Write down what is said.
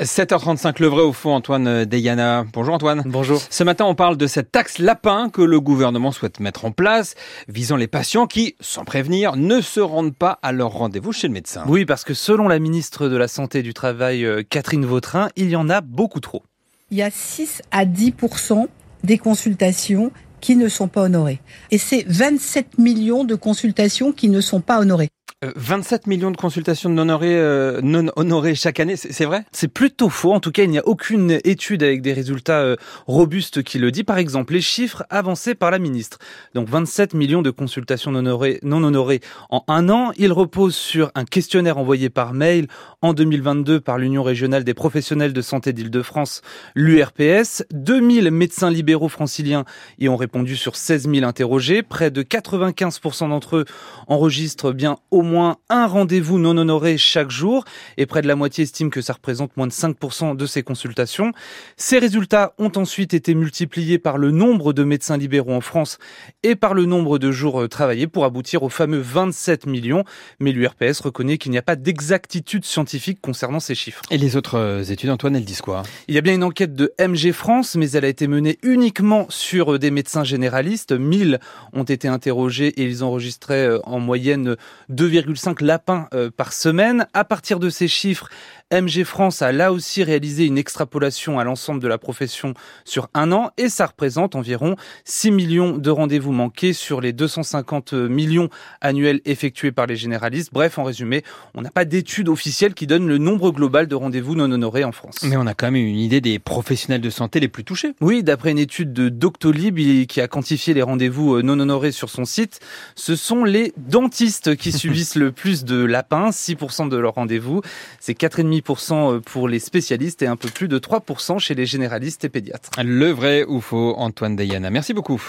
7h35, le vrai au fond, Antoine Deyana. Bonjour Antoine. Bonjour. Ce matin, on parle de cette taxe lapin que le gouvernement souhaite mettre en place, visant les patients qui, sans prévenir, ne se rendent pas à leur rendez-vous chez le médecin. Oui, parce que selon la ministre de la Santé et du Travail, euh, Catherine Vautrin, il y en a beaucoup trop. Il y a 6 à 10% des consultations qui ne sont pas honorées. Et c'est 27 millions de consultations qui ne sont pas honorées. 27 euh, millions de consultations non honorées, euh, non honorées chaque année, c'est vrai? C'est plutôt faux. En tout cas, il n'y a aucune étude avec des résultats euh, robustes qui le dit. Par exemple, les chiffres avancés par la ministre. Donc 27 millions de consultations non honorées, non honorées en un an. Ils reposent sur un questionnaire envoyé par mail en 2022 par l'Union régionale des professionnels de santé d'Île-de-France, l'URPS. 2000 médecins libéraux franciliens y ont répondu sur 16 000 interrogés. Près de 95% d'entre eux enregistrent bien au moins un rendez-vous non honoré chaque jour et près de la moitié estime que ça représente moins de 5% de ces consultations. Ces résultats ont ensuite été multipliés par le nombre de médecins libéraux en France et par le nombre de jours euh, travaillés pour aboutir aux fameux 27 millions. Mais l'URPS reconnaît qu'il n'y a pas d'exactitude scientifique concernant ces chiffres. Et les autres euh, études, Antoine, elles disent quoi? Il y a bien une enquête de MG France, mais elle a été menée uniquement sur euh, des médecins généralistes. 1000 ont été interrogés et ils enregistraient en moyenne 2, 2,5 lapins euh, par semaine. À partir de ces chiffres, MG France a là aussi réalisé une extrapolation à l'ensemble de la profession sur un an et ça représente environ 6 millions de rendez-vous manqués sur les 250 millions annuels effectués par les généralistes. Bref, en résumé, on n'a pas d'études officielles qui donnent le nombre global de rendez-vous non honorés en France. Mais on a quand même une idée des professionnels de santé les plus touchés. Oui, d'après une étude de Doctolib qui a quantifié les rendez-vous euh, non honorés sur son site, ce sont les dentistes qui subissent le plus de lapins, 6% de leurs rendez-vous. C'est 4,5 euh, pour les spécialistes et un peu plus de 3% chez les généralistes et pédiatres. Le vrai ou faux, Antoine Dayana. Merci beaucoup.